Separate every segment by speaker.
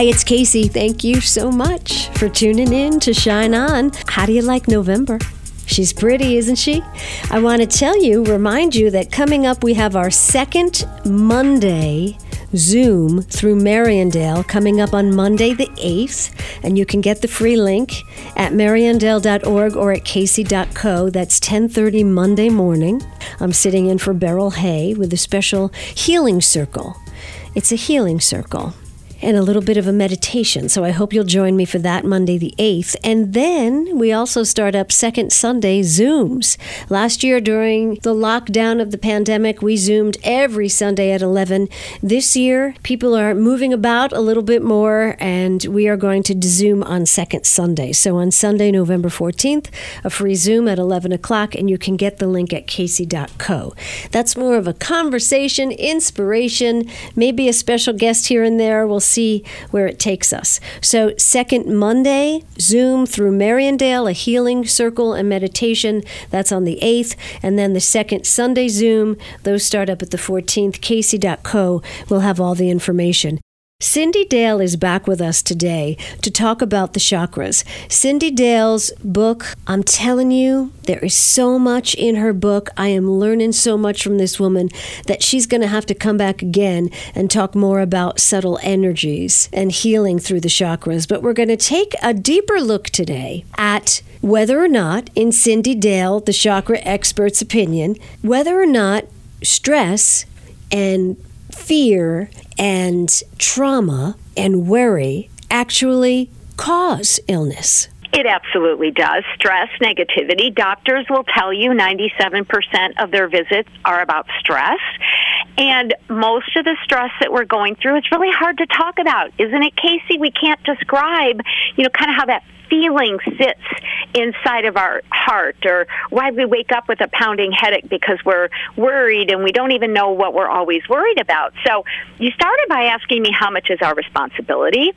Speaker 1: Hi, it's Kacey. Thank you so much for tuning in to Shine On. How do you like November? She's pretty, isn't she? I want to tell you, remind you that coming up, we have our second Monday Zoom through Mariandale coming up on Monday the 8th. And you can get the free link at mariandale.org or at kacey.co. That's 1030 Monday morning. I'm sitting in for Beryl Hay with a special healing circle. It's a healing circle and a little bit of a meditation. So I hope you'll join me for that Monday the 8th. And then we also start up second Sunday Zooms. Last year during the lockdown of the pandemic, we Zoomed every Sunday at 11. This year, people are moving about a little bit more, and we are going to Zoom on second Sunday. So on Sunday, November 14th, a free Zoom at 11 o'clock, and you can get the link at kacey.co. That's more of a conversation, inspiration, maybe a special guest here and there. We'll see where it takes us. So, second Monday, Zoom through Mariandale, a healing circle and meditation. That's on the 8th. And then the second Sunday Zoom, those start up at the 14th. Kacey.co will have all the information. Cyndi Dale is back with us today to talk about the chakras. Cyndi Dale's book, I'm telling you, there is so much in her book. I am learning so much from this woman that she's going to have to come back again and talk more about subtle energies and healing through the chakras. But we're going to take a deeper look today at whether or not, in Cyndi Dale, the chakra expert's opinion, whether or not stress and fear and trauma and worry actually cause illness.
Speaker 2: It absolutely does. Stress, negativity. Doctors will tell you 97% of their visits are about stress. And most of the stress that we're going through is really hard to talk about, isn't it, Kacey? We can't describe, you know, kind of how that feeling sits inside of our heart or why we wake up with a pounding headache because we're worried and we don't even know what we're always worried about. So you started by asking me how much is our responsibility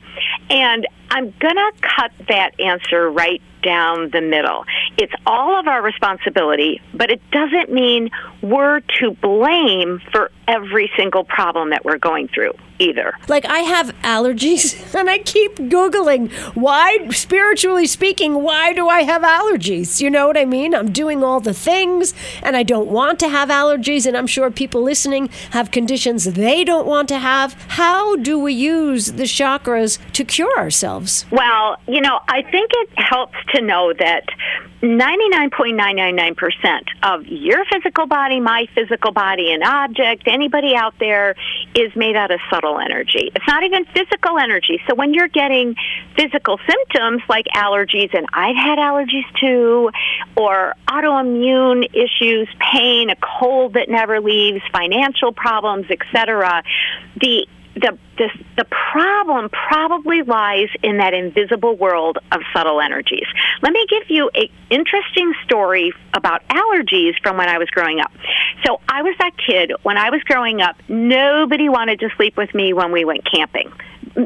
Speaker 2: and I'm going to cut that answer right down the middle. It's all of our responsibility, but it doesn't mean we're to blame for every single problem that we're going through either.
Speaker 1: Like I have allergies and I keep googling why spiritually speaking why do I have allergies? You know what I mean? I'm doing all the things and I don't want to have allergies and I'm sure people listening have conditions they don't want to have. How do we use the chakras to cure ourselves?
Speaker 2: Well, you know, I think it helps to know that 99.999% of your physical body, my physical body, an object, anybody out there is made out of subtle energy. It's not even physical energy. So when you're getting physical symptoms like allergies, and I've had allergies too, or autoimmune issues, pain, a cold that never leaves, financial problems, etc., the the, the the problem probably lies in that invisible world of subtle energies. Let me give you an interesting story about allergies from when I was growing up. So I was that kid when I was growing up. Nobody wanted to sleep with me when we went camping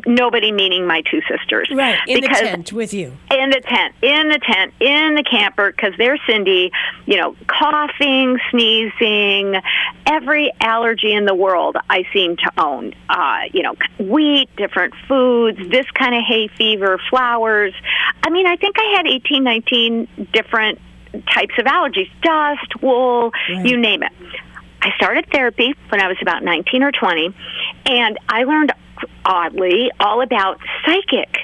Speaker 2: nobody meaning my two sisters.
Speaker 1: Right, in because, the tent with you.
Speaker 2: In the tent, in the tent, in the camper, because there's Cyndi, you know, coughing, sneezing, every allergy in the world I seem to own. Uh, you know, wheat, different foods, this kind of hay fever, flowers. I mean, I think I had 18, 19 different types of allergies dust, wool, right. you name it. I started therapy when I was about 19 or 20, and I learned oddly, all about psychic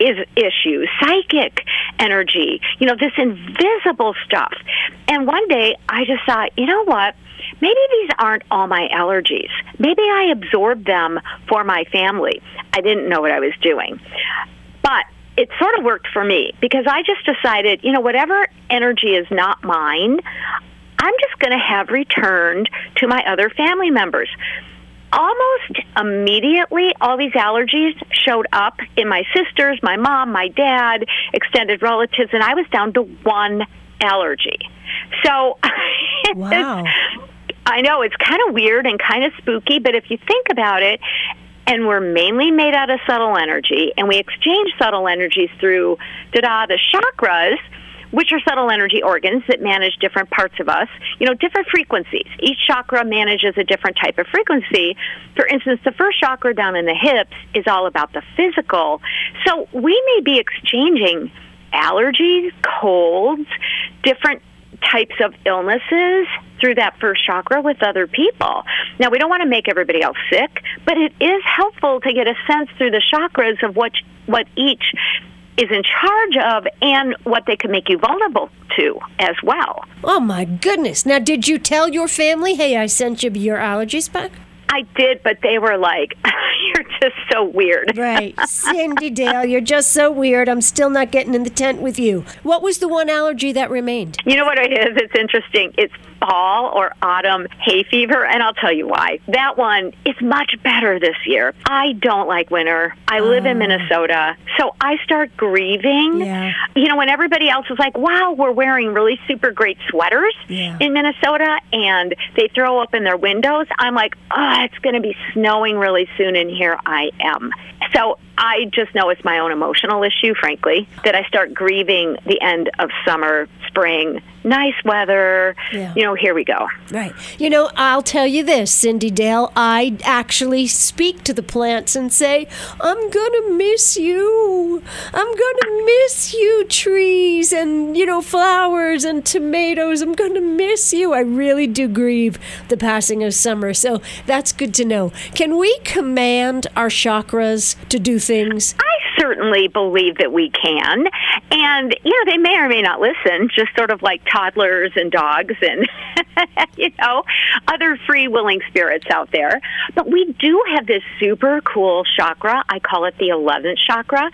Speaker 2: is issues, psychic energy, you know, this invisible stuff. And one day I just thought, you know what? Maybe these aren't all my allergies. Maybe I absorbed them for my family. I didn't know what I was doing. But it sort of worked for me because I just decided, you know, whatever energy is not mine, I'm just going to have returned to my other family members almost immediately, all these allergies showed up in my sisters, my mom, my dad, extended relatives, and I was down to one allergy. So,
Speaker 1: wow.
Speaker 2: I know it's kind of weird and kind of spooky, but if you think about it, and we're mainly made out of subtle energy, and we exchange subtle energies through da the chakras which are subtle energy organs that manage different parts of us, you know, different frequencies. Each chakra manages a different type of frequency. For instance, the first chakra down in the hips is all about the physical. So we may be exchanging allergies, colds, different types of illnesses through that first chakra with other people. Now, we don't want to make everybody else sick, but it is helpful to get a sense through the chakras of what what each is in charge of and what they can make you vulnerable to as well.
Speaker 1: Oh my goodness. Now, did you tell your family, hey, I sent you your allergies back?
Speaker 2: I did, but they were like, "You're just so weird."
Speaker 1: Right, Cyndi Dale, you're just so weird. I'm still not getting in the tent with you. What was the one allergy that remained?
Speaker 2: You know what it is? It's interesting. It's fall or autumn hay fever, and I'll tell you why. That one is much better this year. I don't like winter. I live in ah. Minnesota, so I start grieving.
Speaker 1: Yeah.
Speaker 2: You know, when everybody else is like, "Wow, we're wearing really super great sweaters
Speaker 1: yeah.
Speaker 2: in Minnesota," and they throw open their windows, I'm like, "Oh, it's going to be snowing really soon, and here I am." So I just know it's my own emotional issue, frankly, that I start grieving the end of summer, spring, nice weather.
Speaker 1: Yeah.
Speaker 2: You know, here we go.
Speaker 1: Right. You know, I'll tell you this, Cyndi Dale, I actually speak to the plants and say, I'm going to miss you. I'm going to miss you, trees and, you know, flowers and tomatoes. I'm going to miss you. I really do grieve the passing of summer. So that's good to know. Can we command our chakras to do things?
Speaker 2: I certainly believe that we can. And, you know, they may or may not listen, just sort of like toddlers and dogs and, you know, other free willing spirits out there. But we do have this super cool chakra. I call it the 11th chakra.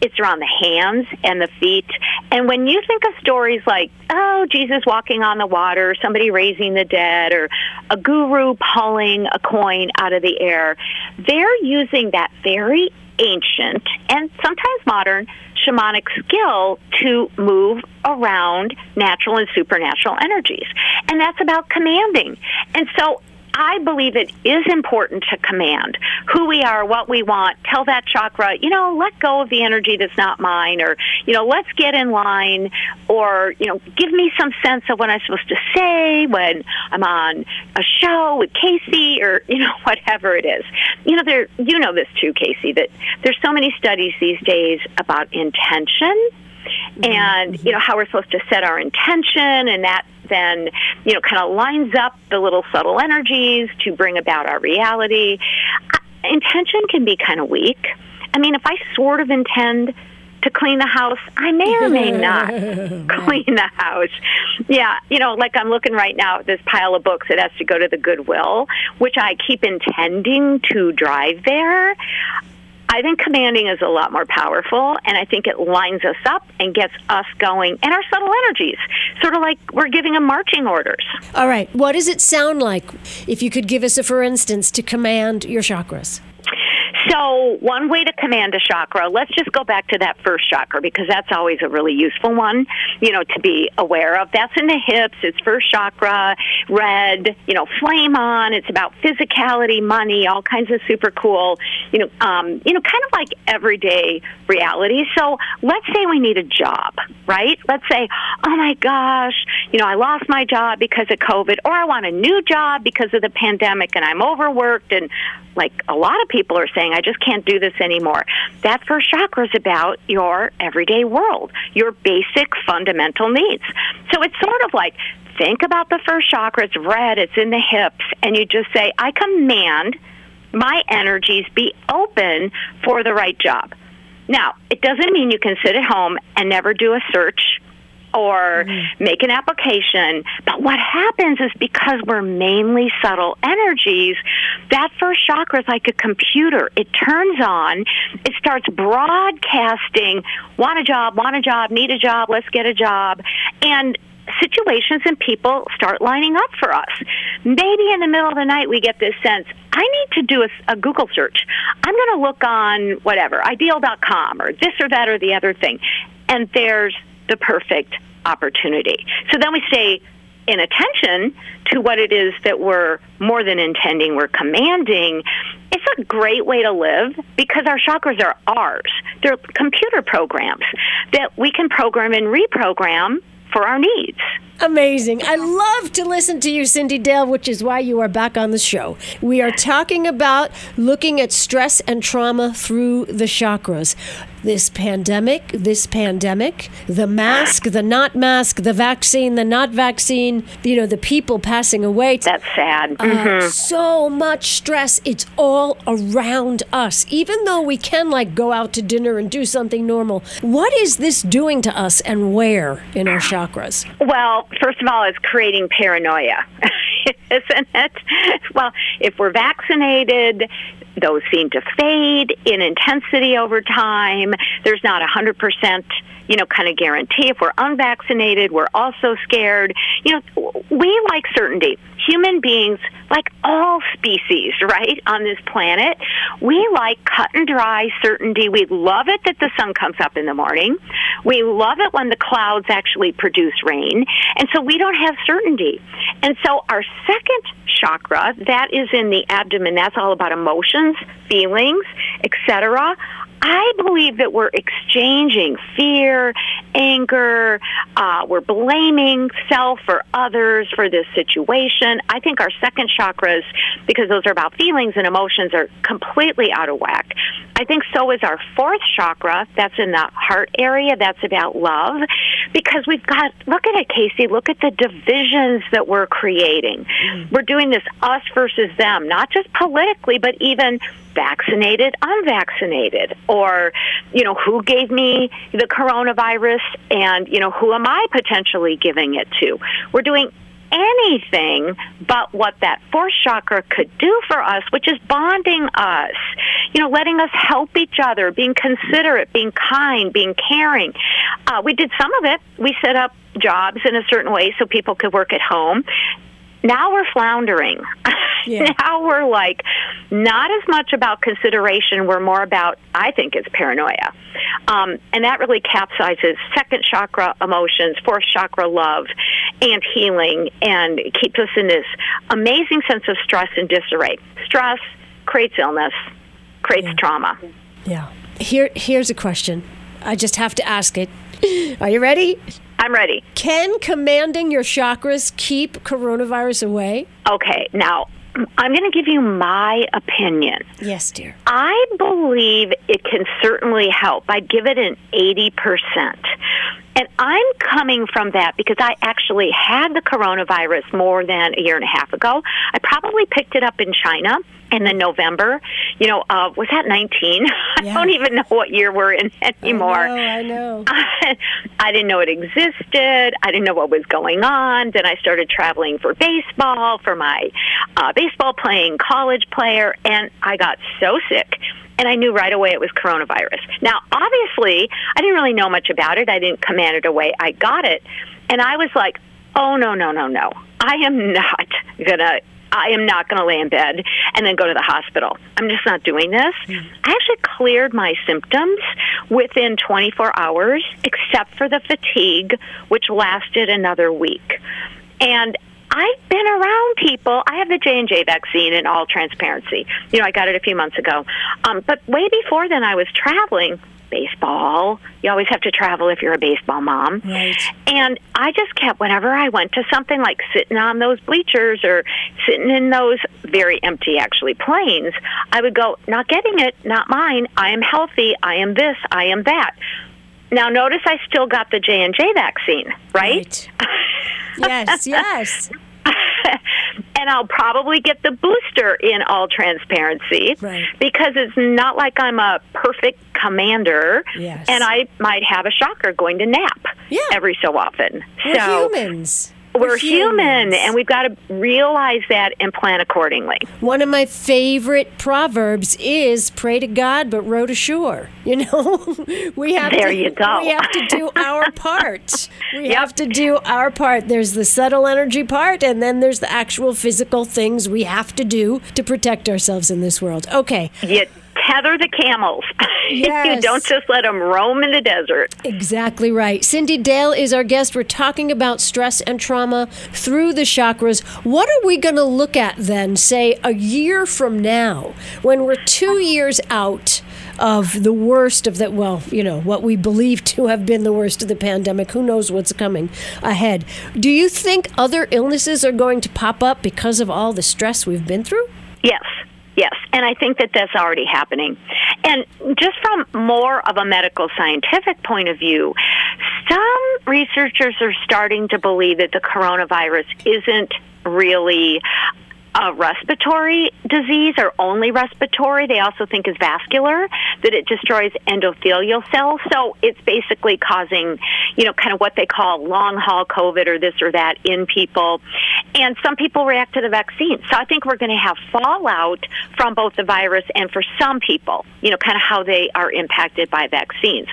Speaker 2: It's around the hands and the feet. And when you think of stories like, oh, Jesus walking on the water, somebody raising the dead, or a guru pulling a coin out of the air, they're using that very ancient and sometimes modern shamanic skill to move around natural and supernatural energies. And that's about commanding. And so I believe it is important to command who we are, what we want. Tell that chakra, you know, let go of the energy that's not mine, or, you know, let's get in line, or, you know, give me some sense of what I'm supposed to say when I'm on a show with Kacey, or, you know, whatever it is. You know, there, you know this too, Kacey, that there's so many studies these days about intention mm-hmm. and you know how we're supposed to set our intention and that then you know kind of lines up the little subtle energies to bring about our reality intention can be kind of weak i mean if i sort of intend to clean the house, I may or may not clean the house. Yeah, you know, like I'm looking right now at this pile of books that has to go to the Goodwill, which I keep intending to drive there. I think commanding is a lot more powerful, and I think it lines us up and gets us going and our subtle energies, sort of like we're giving them marching orders.
Speaker 1: All right. What does it sound like if you could give us a for instance to command your chakras?
Speaker 2: So, one way to command a chakra, let's just go back to that first chakra because that's always a really useful one, you know, to be aware of. That's in the hips, it's first chakra, red, you know, flame on. It's about physicality, money, all kinds of super cool, you know, um, you know, kind of like everyday reality. So, let's say we need a job, right? Let's say, oh my gosh, you know, I lost my job because of COVID, or I want a new job because of the pandemic and I'm overworked and like a lot of people are saying, I just can't do this anymore. That first chakra is about your everyday world, your basic fundamental needs. So it's sort of like think about the first chakra, it's red, it's in the hips, and you just say, I command my energies be open for the right job. Now, it doesn't mean you can sit at home and never do a search or mm-hmm. make an application. But what happens is because we're mainly subtle energies, that first chakra is like a computer. It turns on, it starts broadcasting, want a job, want a job, need a job, let's get a job. And situations and people start lining up for us. Maybe in the middle of the night we get this sense, I need to do a, a Google search. I'm going to look on whatever, ideal.com or this or that or the other thing. And there's the perfect opportunity. So then we stay in attention to what it is that we're more than intending, we're commanding, it's a great way to live because our chakras are ours. They're computer programs that we can program and reprogram for our needs.
Speaker 1: Amazing. I love to listen to you, Cyndi Dale, which is why you are back on the show. We are talking about looking at stress and trauma through the chakras this pandemic, this pandemic, the mask, the not mask, the vaccine, the not vaccine, you know, the people passing away.
Speaker 2: That's sad.
Speaker 1: Uh, mm-hmm. So much stress. It's all around us. Even though we can, like, go out to dinner and do something normal, what is this doing to us and where in our chakras?
Speaker 2: Well, first of all, it's creating paranoia, isn't it? Well, if we're vaccinated, those seem to fade in intensity over time. There's not a 100%, you know, kind of guarantee. If we're unvaccinated, we're also scared. You know, we like certainty. Human beings, like all species, right, on this planet, we like cut and dry certainty. We love it that the sun comes up in the morning. We love it when the clouds actually produce rain. And so we don't have certainty. And so our second chakra, that is in the abdomen, that's all about emotions, feelings, etc. I believe that we're exchanging fear, anger, uh, we're blaming self or others for this situation. I think our second chakras, because those are about feelings and emotions, are completely out of whack. I think so is our fourth chakra. That's in the heart area. That's about love. Because we've got, look at it, Kacey, look at the divisions that we're creating. Mm. We're doing this us versus them, not just politically, but even vaccinated, unvaccinated, or, you know, who gave me the coronavirus and, you know, who am I potentially giving it to? We're doing anything but what that fourth chakra could do for us, which is bonding us, you know, letting us help each other, being considerate, being kind, being caring. Uh, we did some of it. We set up jobs in a certain way so people could work at home now we're floundering. Yeah. now we're like not as much about consideration. We're more about, I think, it's paranoia. Um, and that really capsizes second chakra emotions, fourth chakra love, and healing, and keeps us in this amazing sense of stress and disarray. Stress creates illness, creates
Speaker 1: yeah.
Speaker 2: trauma.
Speaker 1: Yeah. Here, here's a question. I just have to ask it. Are you ready?
Speaker 2: I'm ready.
Speaker 1: Can commanding your chakras keep coronavirus away?
Speaker 2: Okay, now I'm going to give you my opinion.
Speaker 1: Yes, dear.
Speaker 2: I believe it can certainly help. I'd give it an 80%. And I'm coming from that because I actually had the coronavirus more than a year and a half ago. I probably picked it up in China in the November. You know, uh, was that 19? Yeah. I don't even know what year we're in anymore.
Speaker 1: I know. I,
Speaker 2: know. I didn't know it existed. I didn't know what was going on. Then I started traveling for baseball, for my uh, baseball playing college player, and I got so sick and I knew right away it was coronavirus. Now, obviously, I didn't really know much about it. I didn't command it away. I got it, and I was like, "Oh no, no, no, no! I am not gonna." I am not going to lay in bed and then go to the hospital. I'm just not doing this. Mm. I actually cleared my symptoms within 24 hours, except for the fatigue, which lasted another week. And I've been around people. I have the J and J vaccine in all transparency. You know, I got it a few months ago. Um, but way before then, I was traveling baseball. You always have to travel if you're a baseball mom.
Speaker 1: Right.
Speaker 2: And I just kept, whenever I went to something like sitting on those bleachers or sitting in those very empty, actually, planes, I would go, not getting it, not mine. I am healthy. I am this. I am that. Now, notice I still got the J and J vaccine, right?
Speaker 1: right. yes, yes.
Speaker 2: and I'll probably get the booster in all transparency
Speaker 1: right.
Speaker 2: because it's not like I'm a perfect commander
Speaker 1: yes.
Speaker 2: and I might have a chakra going to nap
Speaker 1: yeah.
Speaker 2: every so often.
Speaker 1: We're
Speaker 2: so
Speaker 1: humans.
Speaker 2: We're, human, and we've got to realize that and plan accordingly.
Speaker 1: One of my favorite proverbs is "Pray to God, but row to shore." You know, we have
Speaker 2: there
Speaker 1: to,
Speaker 2: you go.
Speaker 1: We have to do our part. We yep. have to do our part. There's the subtle energy part, and then there's the actual physical things we have to do to protect ourselves in this world. Okay.
Speaker 2: Yeah tether the camels. Yes. you don't just let them roam in the desert.
Speaker 1: Exactly right. Cyndi Dale is our guest. We're talking about stress and trauma through the chakras. What are we going to look at then, say, a year from now, when we're two years out? Of the worst of that, well, you know, what we believe to have been the worst of the pandemic. Who knows what's coming ahead? Do you think other illnesses are going to pop up because of all the stress we've been through?
Speaker 2: Yes. Yes, and I think that that's already happening. And just from more of a medical scientific point of view, some researchers are starting to believe that the coronavirus isn't really a respiratory disease or only respiratory. They also think is vascular, that it destroys endothelial cells. So it's basically causing, you know, kind of what they call long haul COVID or this or that in people. And some people react to the vaccine. So I think we're going to have fallout from both the virus and for some people, you know, kind of how they are impacted by vaccines.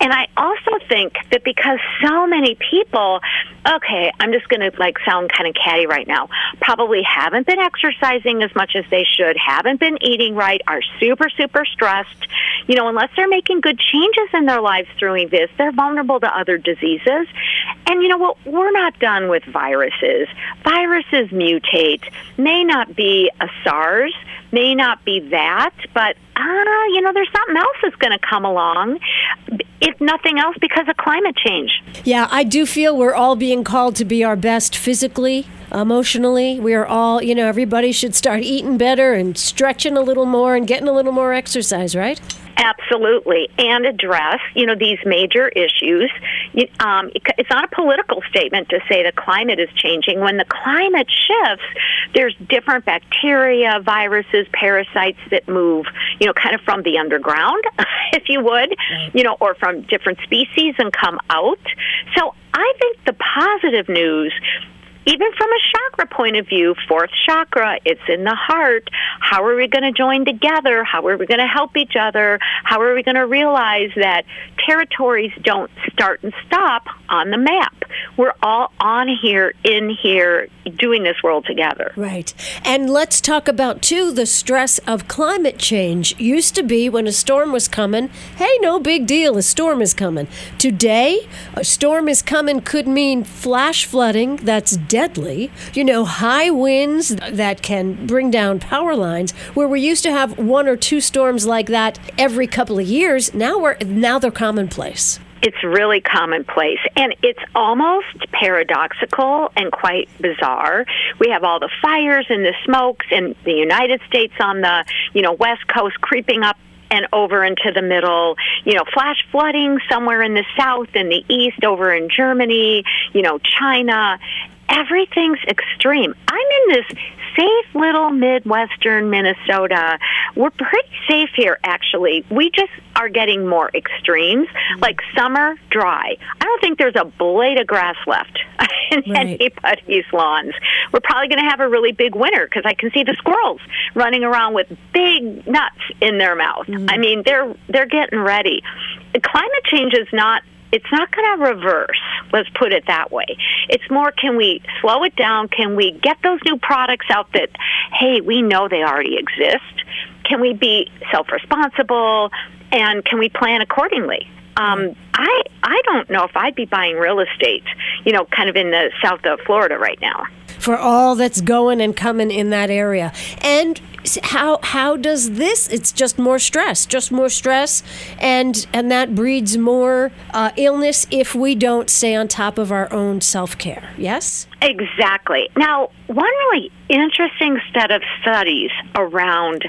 Speaker 2: And I also think that because so many people, okay, I'm just going to like sound kind of catty right now, probably haven't been exercising as much as they should, haven't been eating right, are super, super stressed. You know, unless they're making good changes in their lives through this, they're vulnerable to other diseases. And you know what? We're not done with viruses. Viruses mutate, may not be a SARS, may not be that, but ah, you know, there's something else that's going to come along, if nothing else, because of climate change.
Speaker 1: Yeah, I do feel we're all being called to be our best physically, emotionally. We are all, you know, everybody should start eating better and stretching a little more and getting a little more exercise, right?
Speaker 2: Absolutely, and address you know these major issues. Um, it's not a political statement to say the climate is changing. When the climate shifts, there's different bacteria, viruses, parasites that move. You know, kind of from the underground, if you would, you know, or from different species and come out. So I think the positive news even from a chakra point of view, fourth chakra, it's in the heart. How are we going to join together? How are we going to help each other? How are we going to realize that territories don't start and stop on the map? We're all on here, in here, doing this world together.
Speaker 1: Right. And let's talk about, too, the stress of climate change. Used to be when a storm was coming, hey, no big deal, a storm is coming. Today, a storm is coming could mean flash flooding that's deadly, you know, high winds that can bring down power lines. Where we used to have one or two storms like that every couple of years, now we're now they're commonplace
Speaker 2: it's really commonplace. And it's almost paradoxical and quite bizarre. We have all the fires and the smokes in the united states on the you know west coast creeping up and over into the middle, you know, flash flooding somewhere in the south and the east over in Germany, you know, China. Everything's extreme. I'm in this safe little Midwestern Minnesota. We're pretty safe here, actually. We just are getting more extremes, mm-hmm. like summer dry. I don't think there's a blade of grass left in right. anybody's lawns. We're probably going to have a really big winter because I can see the squirrels running around with big nuts in their mouth. Mm-hmm. I mean, they're they're getting ready. Climate change is not it's not going to reverse. Let's put it that way. It's more can we slow it down? Can we get those new products out that, hey, we know they already exist? Can we be self responsible? And can we plan accordingly? Um, I I don't know if I'd be buying real estate, you know, kind of in the south of Florida right now.
Speaker 1: For all that's going and coming in that area, and how how does this? It's just more stress, just more stress, and and that breeds more uh, illness if we don't stay on top of our own self care. Yes.
Speaker 2: Exactly. Now, one really interesting set of studies around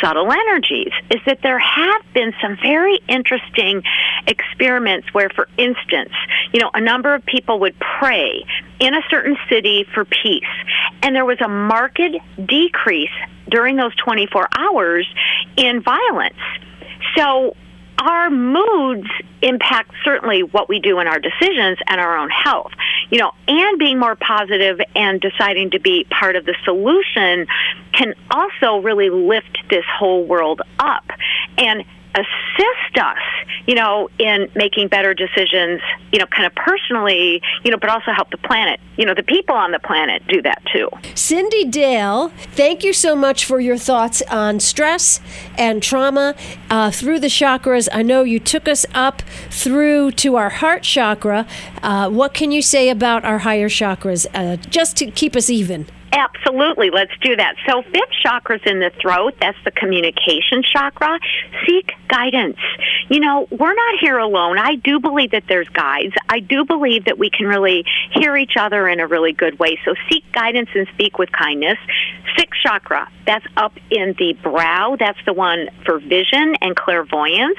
Speaker 2: subtle energies is that there have been some very interesting experiments where, for instance, you know, a number of people would pray in a certain city for peace, and there was a marked decrease during those 24 hours in violence. So our moods impact certainly what we do in our decisions and our own health. You know, and being more positive and deciding to be part of the solution can also really lift this whole world up. And assist us, you know, in making better decisions, you know, kind of personally, you know, but also help the planet. You know, the people on the planet do that too.
Speaker 1: Cyndi Dale, thank you so much for your thoughts on stress and trauma uh, through the chakras. I know you took us up through to our heart chakra. Uh, what can you say about our higher chakras, uh, just to keep us even?
Speaker 2: Absolutely, let's do that. So, fifth chakra is in the throat. That's the communication chakra. Seek guidance. You know, we're not here alone. I do believe that there's guides. I do believe that we can really hear each other in a really good way. So, seek guidance and speak with kindness. Sixth chakra, that's up in the brow. That's the one for vision and clairvoyance.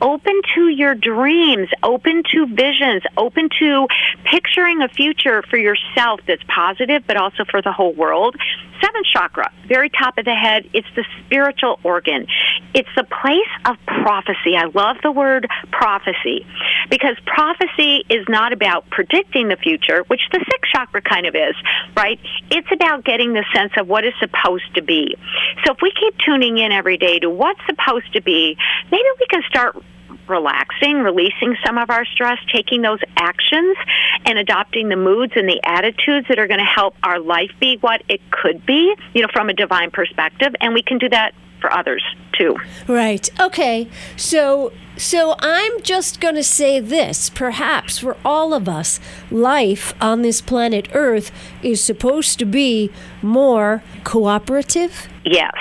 Speaker 2: Open to your dreams, open to visions, open to picturing a future for yourself that's positive, but also for the whole world. Seventh chakra, very top of the head, it's the spiritual organ. It's the place of prophecy. I love the word prophecy because prophecy is not about predicting the future, which the sixth chakra kind of is, right? It's about getting the sense of what is supposed to be. So if we keep tuning in every day to what's supposed to be, maybe we can start relaxing, releasing some of our stress, taking those actions, and adopting the moods and the attitudes that are going to help our life be what it could be, you know, from a divine perspective. And we can do that for others too.
Speaker 1: Right. Okay. So so I'm just going to say this, perhaps for all of us, life on this planet Earth is supposed to be more cooperative.
Speaker 2: Yes.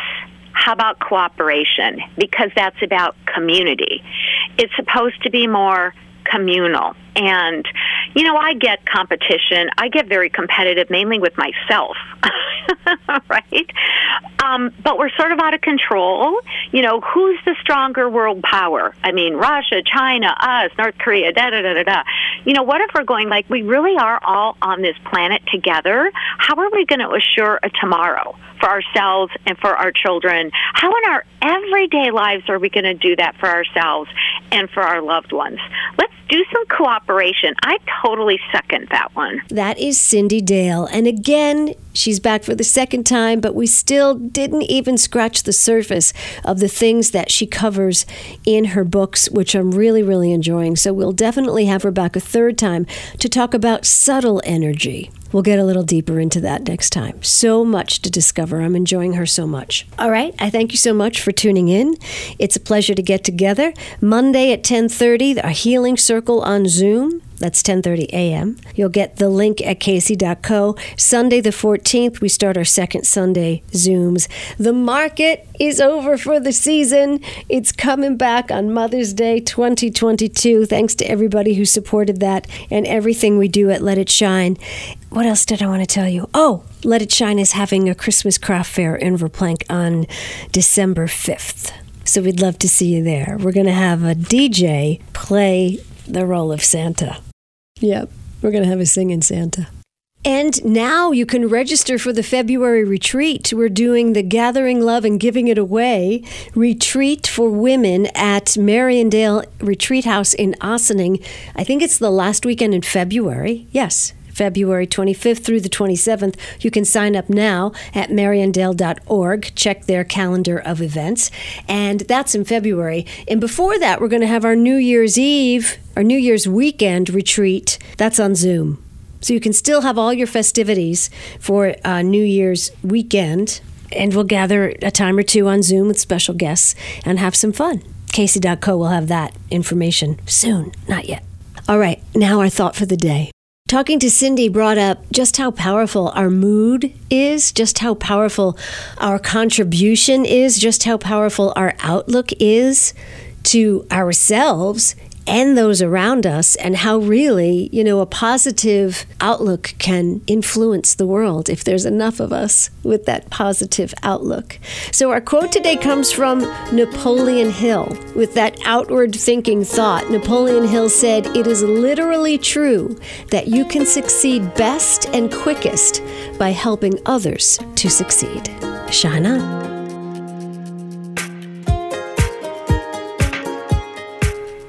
Speaker 2: How about cooperation? Because that's about community. It's supposed to be more communal. And, you know, I get competition. I get very competitive, mainly with myself, right? Um, but we're sort of out of control. You know, who's the stronger world power? I mean, Russia, China, us, North Korea, da da da da da. You know, what if we're going like we really are all on this planet together? How are we going to assure a tomorrow? for ourselves and for our children. How in our everyday lives are we going to do that for ourselves and for our loved ones? Let's do some cooperation. I totally second that one.
Speaker 1: That is Cyndi Dale. And again, she's back for the second time, but we still didn't even scratch the surface of the things that she covers in her books, which I'm really, really enjoying. So we'll definitely have her back a third time to talk about subtle energy. We'll get a little deeper into that next time. So much to discover. I'm enjoying her so much. All right, I thank you so much for tuning in. It's a pleasure to get together. Monday at 10:30, a healing circle on Zoom. That's 10:30 a.m. You'll get the link at kacey.co. Sunday the 14th, we start our second Sunday Zooms. The market is over for the season. It's coming back on Mother's Day 2022. Thanks to everybody who supported that and everything we do at Let It Shine. What else did I want to tell you? Oh, Let It Shine is having a Christmas craft fair in Verplanck on December 5th. So we'd love to see you there. We're going to have a DJ play the role of Santa. Yep, we're going to have a singing Santa. And now you can register for the February retreat. We're doing the Gathering Love and Giving It Away retreat for women at Mariandale Retreat House in Ossining. I think it's the last weekend in February. Yes, February 25th through the 27th. You can sign up now at mariandale.org. Check their calendar of events. And that's in February. And before that, we're going to have our New Year's Eve, our New Year's weekend retreat. That's on Zoom. So you can still have all your festivities for uh, New Year's weekend. And we'll gather a time or two on Zoom with special guests and have some fun. kacey.co will have that information soon, not yet. All right, now our thought for the day. Talking to Cyndi brought up just how powerful our mood is, just how powerful our contribution is, just how powerful our outlook is to ourselves and those around us, and how really, you know, a positive outlook can influence the world if there's enough of us with that positive outlook. So, our quote today comes from Napoleon Hill with that outward thinking thought. Napoleon Hill said, It is literally true that you can succeed best and quickest by helping others to succeed. Shine